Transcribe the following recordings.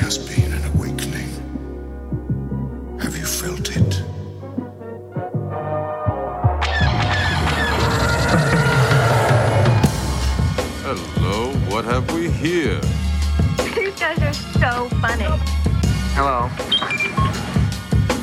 has been an awakening. Have you felt it? Hello, what have we here? These guys are so funny. Hello.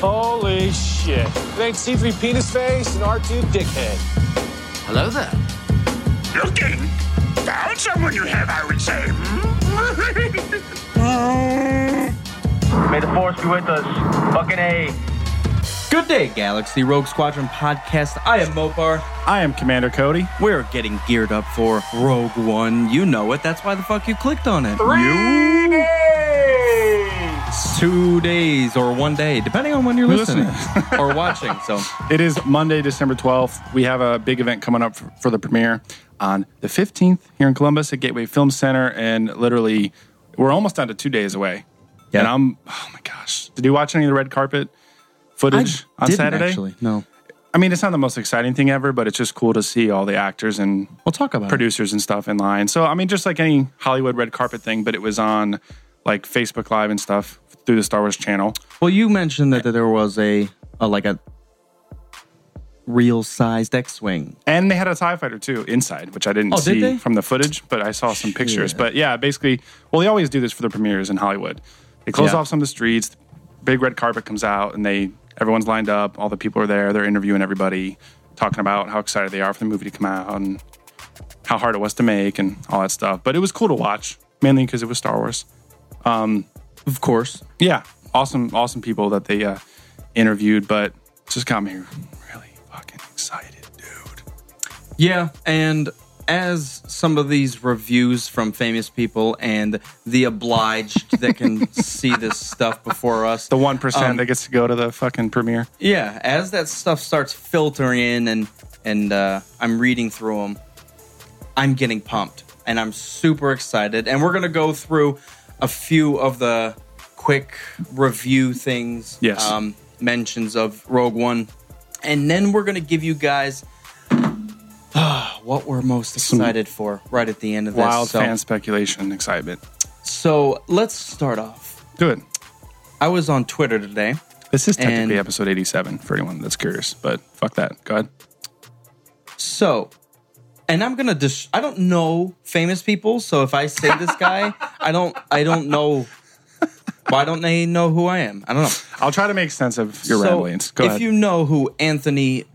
Holy shit. It ain't C3 penis face and R2 dickhead. Hello there. Looking? Found someone you have, I would say. Hmm? May the force be with us. Fucking A. Good day, Galaxy Rogue Squadron podcast. I am Mopar. I am Commander Cody. We're getting geared up for Rogue One. You know it. That's why the fuck you clicked on it. Three days! Two days or one day, depending on when you're You're listening, or watching. So It is Monday, December 12th. We have a big event coming up for, for the premiere on the 15th here in Columbus at Gateway Film Center. And literally, we're almost down to two days away. Yeah. And I'm, my gosh. Did you watch any of the red carpet footage on didn't Saturday? Actually, no. I mean, it's not the most exciting thing ever, but it's just cool to see all the actors and We'll talk about producers and stuff in line. So, I mean, just like any Hollywood red carpet thing, but it was on like Facebook Live and stuff through the Star Wars channel. Well, you mentioned that, that there was a, a like a real sized X-wing. And they had a TIE fighter too inside, which I didn't Oh, see they? from the footage, but I saw some pictures. But yeah, basically, well, they always do this for the premieres in Hollywood. They close Yeah. off some of the streets, big red carpet comes out, and they everyone's lined up. All the people are there. They're interviewing everybody, talking about how excited they are for the movie to come out and how hard it was to make and all that stuff. But it was cool to watch, mainly because it was Star Wars. Um, of course. Yeah, awesome, awesome people that they uh, interviewed, but just got me really fucking excited, dude. Yeah, and as some of these reviews from famous people and the obliged that can see this stuff before us, The one Um, that gets to go to the fucking premiere. yeah, as that stuff starts filtering in and and uh, I'm reading through them, I'm getting pumped and I'm super excited. And we're gonna go through a few of the quick review things, Yes. um, mentions of Rogue One, and then we're gonna give you guys. What we're most excited for right at the end of this. Wild so, fan speculation, excitement. so let's start off. Do it. I was on Twitter today. This is technically episode 87 for anyone that's curious, but fuck that. Go ahead. So, and I'm gonna dis- I don't know famous people, so if I say this guy, I don't I don't know. Why don't they know who I am? I don't know. I'll try to make sense of your so ramblings. Go if ahead. you know who Anthony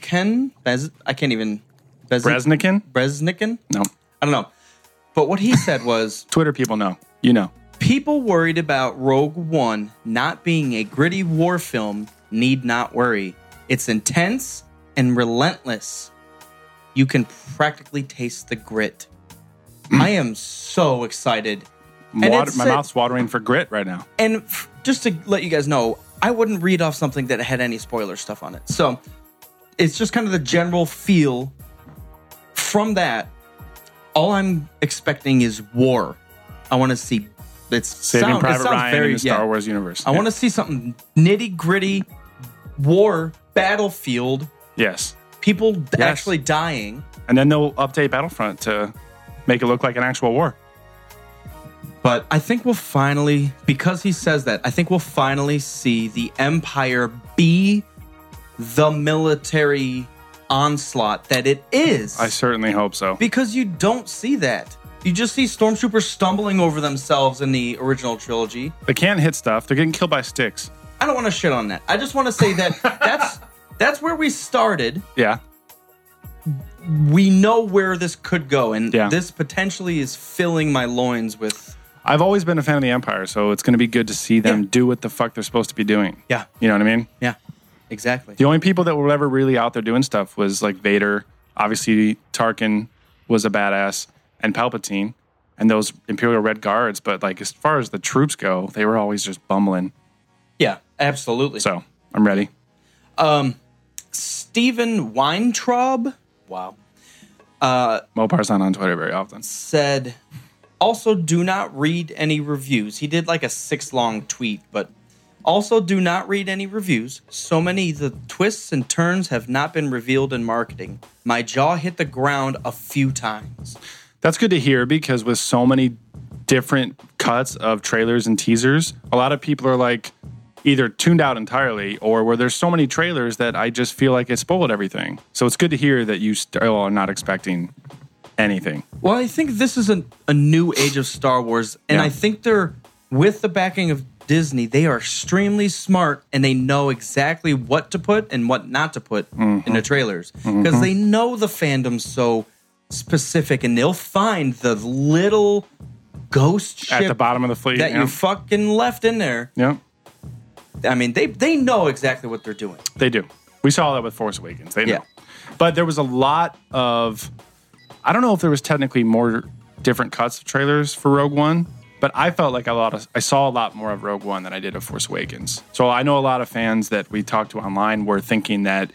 Beznken, Bez, I can't even Bez, Bresnikin? Bresnikin. No. I don't know. But what he said was Twitter people know. You know. people worried about Rogue One not being a gritty war film need not worry. It's intense and relentless. You can practically taste the grit. Mm. I am so excited. Water, my said- mouth's watering for grit right now. And f- just to let you guys know, I wouldn't read off something that had any spoiler stuff on it. So it's just kind of the general feel from that. All I'm expecting is war. I want to see it's Saving sound- it Private sounds Ryan very- in the yeah. Star Wars universe. I want to see something nitty gritty, war, battlefield, Yes. people Yes. actually dying. And then they'll update Battlefront to make it look like an actual war. But I think we'll finally, because he says that, I think we'll finally see the Empire be the military onslaught that it is. I certainly hope so. because you don't see that. You just see stormtroopers stumbling over themselves in the original trilogy. They can't hit stuff. They're getting killed by sticks. I don't want to shit on that. I just want to say that that's that's where we started. Yeah. We know where this could go, and Yeah. this potentially is filling my loins with. I've always been a fan of the Empire, so it's going to be good to see them Yeah. do what the fuck they're supposed to be doing. Yeah, You know what I mean? yeah, exactly. The only people that were ever really out there doing stuff was like Vader. Obviously, Tarkin was a badass, and Palpatine, and those Imperial Red Guards. But like as far as the troops go, they were always just bumbling. Yeah, absolutely. So I'm ready. Um, Steven Weintraub, wow, Uh, Mopar's not on Twitter very often. said, also do not read any reviews. He did like a six long tweet, but also do not read any reviews. So many the twists and turns have not been revealed in marketing. My jaw hit the ground a few times. That's good to hear because with so many different cuts of trailers and teasers, a lot of people are like either tuned out entirely or where there's so many trailers that I just feel like it spoiled everything. So it's good to hear that you still are not expecting anything. Well, I think this is a, a new age of Star Wars, and Yeah. I think they're with the backing of Disney. They are extremely smart, and they know exactly what to put and what not to put Mm-hmm. in the trailers because they know the fandom so specific, and they'll find the little ghost ship At the bottom of the fleet. that yeah. you fucking left in there. yeah, I mean, they they know exactly what they're doing. they do. We saw that with Force Awakens. They know. Yeah. But there was a lot of I don't know if there was technically more different cuts of trailers for Rogue One, but I felt like a lot of I saw a lot more of Rogue One than I did of Force Awakens. So I know a lot of fans that we talked to online were thinking that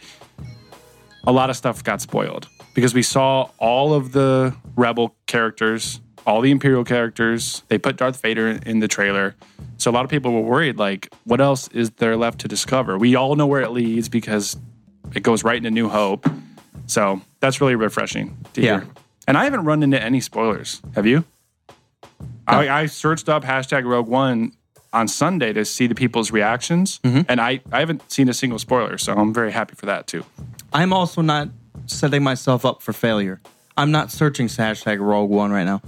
a lot of stuff got spoiled because we saw all of the rebel characters, all the imperial characters. They put Darth Vader in the trailer. So a lot of people were worried like what else is there left to discover? We all know where it leads because it goes right into New Hope. So that's really refreshing to Yeah. hear. And I haven't run into any spoilers. Have you? I, I searched up hashtag Rogue One on Sunday to see the people's reactions, mm-hmm. and I, I haven't seen a single spoiler. So I'm very happy for that too. I'm also not setting myself up for failure. I'm not searching hashtag Rogue One right now.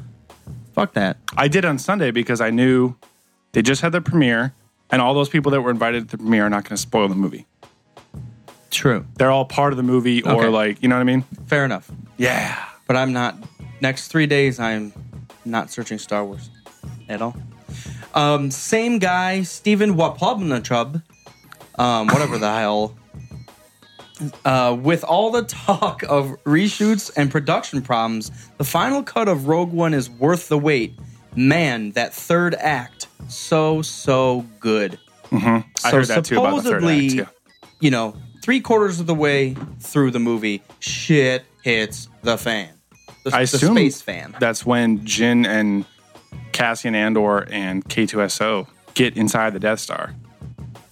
Fuck that. I did on Sunday because I knew they just had the premiere, and all those people that were invited to the premiere are not going to spoil the movie. True. They're all part of the movie, or Okay. like, you know what I mean? Fair enough. Yeah. But I'm not. Next three days, I'm not searching Star Wars at all. Um, same guy, Stephen Wapobnachub, um, whatever the hell. Uh, with all the talk of reshoots and production problems, the final cut of Rogue One is worth the wait. Man, that third act, so so good. I heard that too about the third act. Yeah. you know, three quarters of the way through the movie, shit hits the fan. The, I the assume space fan. that's when Jyn and Cassian Andor and K2SO get inside the Death Star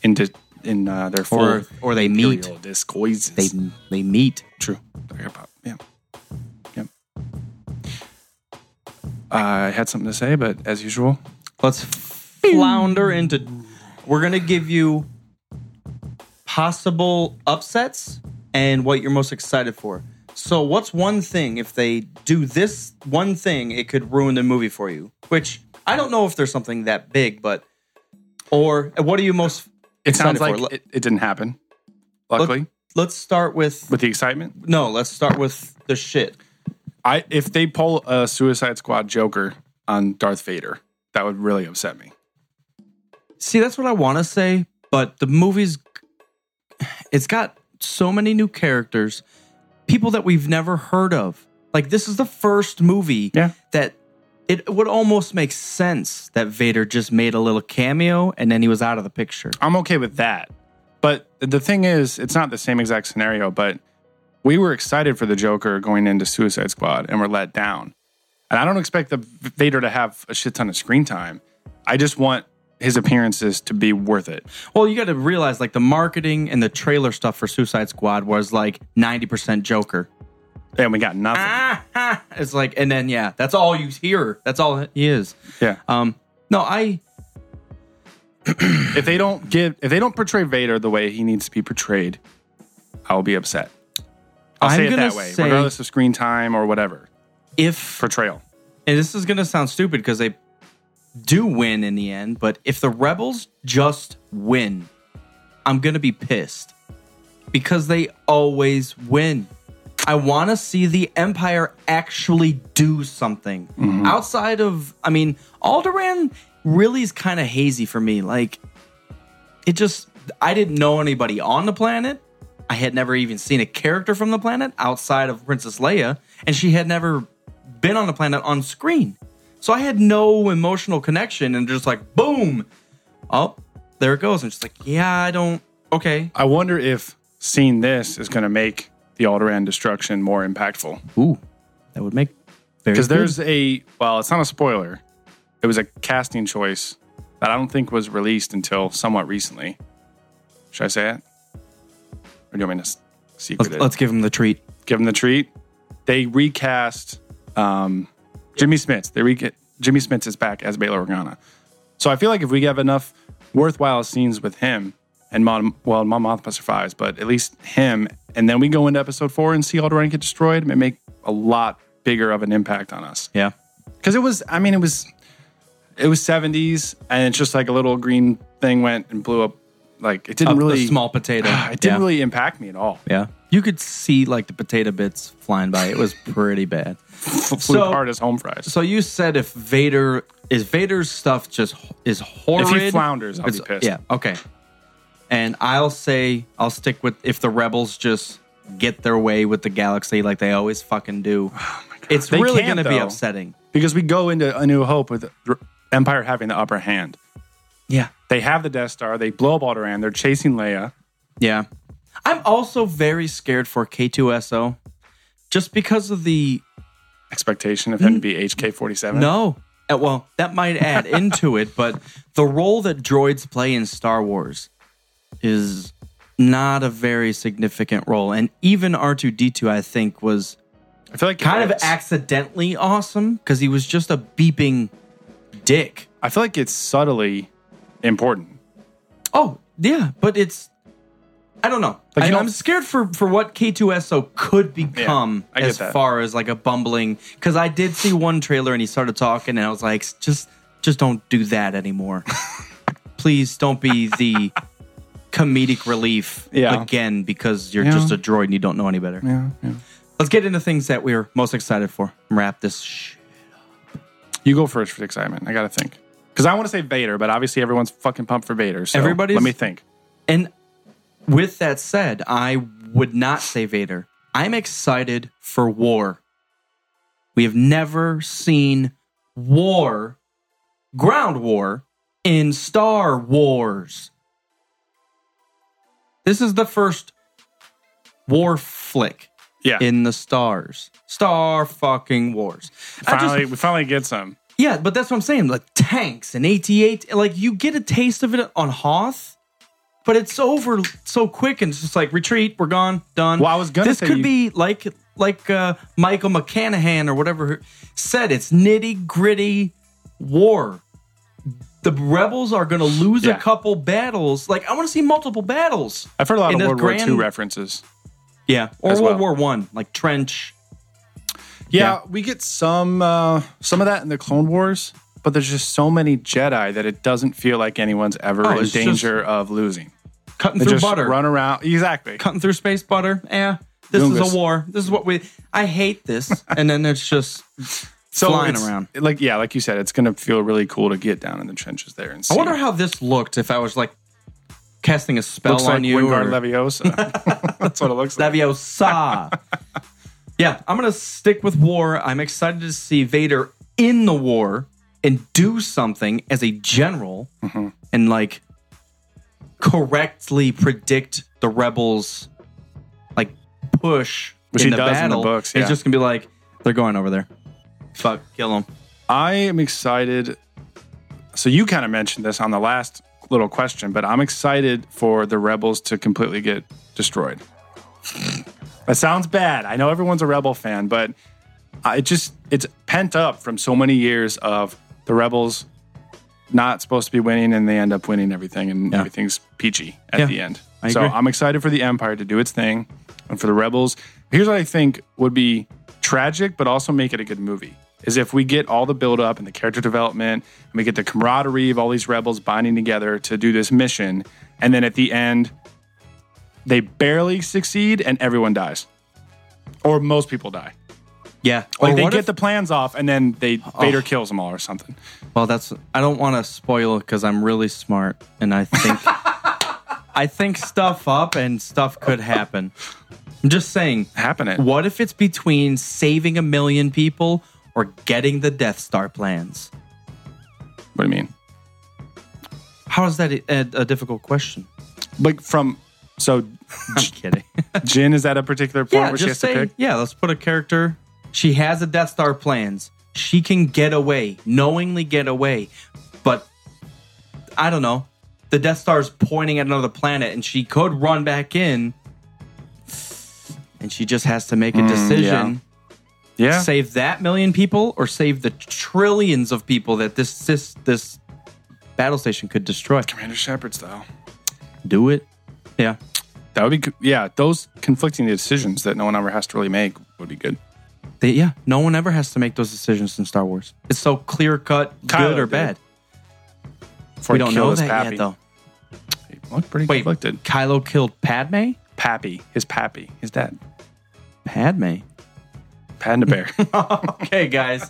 into in uh, their full Or or they meet. They they meet. True. About- Yeah. I had something to say, but as usual, Let's flounder into. We're gonna give you possible upsets and what you're most excited for. So, what's one thing if they do this one thing, it could ruin the movie for you? Which I don't know if there's something that big, but or what are you most it sounds like for? It, it didn't happen. Luckily, Let's start with with the excitement, no. Let's start with the shit. I if they pull a Suicide Squad Joker on Darth Vader, that would really upset me. See, that's what I want to say, but the movie's it's got so many new characters, people that we've never heard of. Like this is the first movie Yeah. that it would almost make sense that Vader just made a little cameo and then he was out of the picture. I'm okay with that. But the thing is, it's not the same exact scenario, but we were excited for the Joker going into Suicide Squad and we're let down. And I don't expect the Vader to have a shit ton of screen time. I just want his appearances to be worth it. Well, you got to realize like the marketing and the trailer stuff for Suicide Squad was like 90% Joker. And we got nothing. Ah, it's like and then yeah, that's all you hear. That's all he is. Yeah. Um no, I If they don't give if they don't portray Vader the way he needs to be portrayed, I'll be upset. I'll I'm say it that way, say- regardless of screen time or whatever. if Portrayal. and this is going to sound stupid because they do win in the end, but if the rebels just win, I'm going to be pissed because they always win. I want to see the Empire actually do something mm-hmm. outside of. I mean, Alderaan really is kind of hazy for me. Like, it just. I didn't know anybody on the planet. I had never even seen a character from the planet outside of Princess Leia, and she had never been on the planet on screen. So I had no emotional connection and just like, boom. Oh, there it goes. And she's like, yeah, I don't. Okay. I wonder if seeing this is going to make the Alderaan destruction more impactful. Ooh, that would make very Because there's a, well, it's not a spoiler. It was a casting choice that I don't think was released until somewhat recently. Should I say it? Or do you want me to secret Let's, it? let's give him the treat. give them the treat. They recast um, Jimmy Smits. They re- Jimmy Smits is back as Bail Organa. So I feel like if we have enough worthwhile scenes with him and Mon, well, Mon Mothma survives, but at least him, and then we go into episode four and see Alderaan get destroyed, it may make a lot bigger of an impact on us. Yeah. Because it was, I mean, it was, it was seventies, and it's just like a little green thing went and blew up. Like it didn't the really small potato. It didn't Yeah. really impact me at all. Yeah. You could see like the potato bits flying by. It was pretty bad. Flew So- apart as home fries. So you said if Vader is Vader's stuff just is horrid. If he flounders, I'll be pissed. Yeah. Okay. And I'll say I'll stick with if the rebels just get their way with the galaxy like they always fucking do. Oh it's Oh They really going to be upsetting. because we go into A New Hope with Empire having the upper hand. Yeah. They have the Death Star. They blow up Alderaan. They're chasing Leia. Yeah. I'm also very scared for K2SO just because of the Expectation of him to be HK forty seven. No. Uh, Well, that might add into it, but the role that droids play in Star Wars is not a very significant role. And even R2D2, I think, was I feel like kind of accidentally awesome because he was just a beeping dick. I feel like it's subtly important. Oh, yeah, but it's. I don't know. Like, I, I'm scared for, for what K2SO could become get as that. far as like a bumbling. Because I did see one trailer and he started talking, and I was like, just just don't do that anymore. Please don't be the comedic relief Yeah. again because you're Yeah. just a droid and you don't know any better. Yeah, yeah. Let's get into things that we're most excited for. Wrap this. Sh- You go first for the excitement. I got to think because I want to say Vader, but obviously everyone's fucking pumped for Vader. So Everybody's- Let me think. And with that said, I would not say Vader. I'm excited for war. We have never seen war, ground war, in Star Wars. This is the first war flick Yeah. in the stars. Star fucking wars. I just- finally, we finally get some. yeah, but that's what I'm saying. Like tanks and AT-AT, like you get a taste of it on Hoth, but it's over so quick and it's just like retreat, we're gone, done. Well, I was gonna This say could you- be like like uh, Michael McCanahan or whatever said. It's nitty gritty war. The rebels are going to lose Yeah. a couple battles. Like I want to see multiple battles. I've heard a lot of a World War II references. Yeah, or World well. War One, like trench. Yeah, Yeah. we get some uh, some of that in the Clone Wars, but there's just so many Jedi that it doesn't feel like anyone's ever Oh, in it's just- danger of losing. Cutting They through just butter. run around exactly. cutting through space butter. Yeah, this is a war. This is what we. I hate this, and then it's just So flying it's- around. Like yeah, like you said, it's gonna feel really cool to get down in the trenches there and see. I wonder how this looked if I was like casting a spell looks on like you. Wingard or- Leviosa. That's what it looks like. Leviosa. yeah, I'm gonna stick with war. I'm excited to see Vader in the war and do something as a general Mm-hmm. and like correctly predict the rebels like push Which in he the does in the battle. books, yeah. It's just gonna be like they're going over there. Fuck, kill them. I am excited. So you kind of mentioned this on the last little question, but I'm excited for the rebels to completely get destroyed. That sounds bad. I know everyone's a rebel fan, but I- it just it's pent up from so many years of the rebels not supposed to be winning and they end up winning everything and Yeah. everything's peachy at Yeah, the end. I so agree. I'm excited for the empire to do its thing and for the rebels. Here's what I think would be tragic but also make it a good movie. Is if we get all the build up and the character development and we get the camaraderie of all these rebels binding together to do this mission and then at the end they barely succeed and everyone dies. Or most people die. Yeah. Like they what get if- the plans off and then they oh. Vader kills them all or something. Well, that's I don't want to spoil because I'm really smart and I think I think stuff up and stuff could happen. I'm just saying. Happen it. What if it's between saving a million people or getting the Death Star plans? What do you mean? How is that a, a difficult question? Like from so I'm kidding. Jyn is at a particular point yeah, where she has just to pick. yeah. Let's put a character. She has a Death Star plans. She can get away, knowingly get away, but I don't know. The Death Star is pointing at another planet, and she could run back in, and she just has to make a mm, decision. Yeah. Save that million people or save the trillions of people that this this this battle station could destroy. Commander Shepard style. Do it. Yeah. That would be good. Yeah, those conflicting decisions that no one ever has to really make would be good. They, yeah. No one ever has to make those decisions in Star Wars. It's so clear cut, good or did. bad. Before we don't know that pappy. yet, though. He looked pretty Wait, conflicted. Kylo killed Padme? Pappy, his pappy, his dad, Padme. Panda Bear. okay, guys.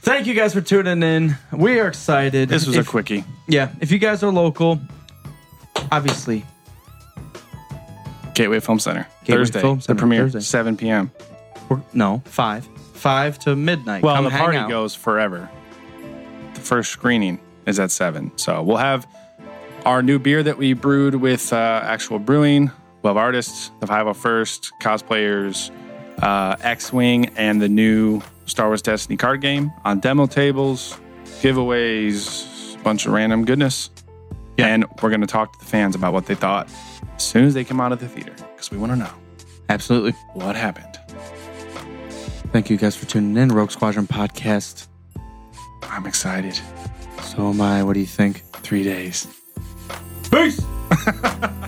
Thank you guys for tuning in. We are excited. this was If- a quickie. Yeah, if you guys are local, obviously Gateway Film Center. Gateway Thursday. Film Center, the premiere, Thursday. 7 p.m. we're, no five, five to midnight. Well, Come the hang party out. goes forever. The first screening is at 7. So we'll have our new beer that we brewed with uh, actual brewing, Love Artists, the 501st, cosplayers, uh, X Wing, and the new Star Wars Destiny card game on demo tables, giveaways, a bunch of random goodness. And we're going to talk to the fans about what they thought as soon as they come out of the theater because we want to know Absolutely. what happened. Thank you guys for tuning in. Rogue Squadron podcast. I'm excited. So am I. What do you think? Three days. Peace.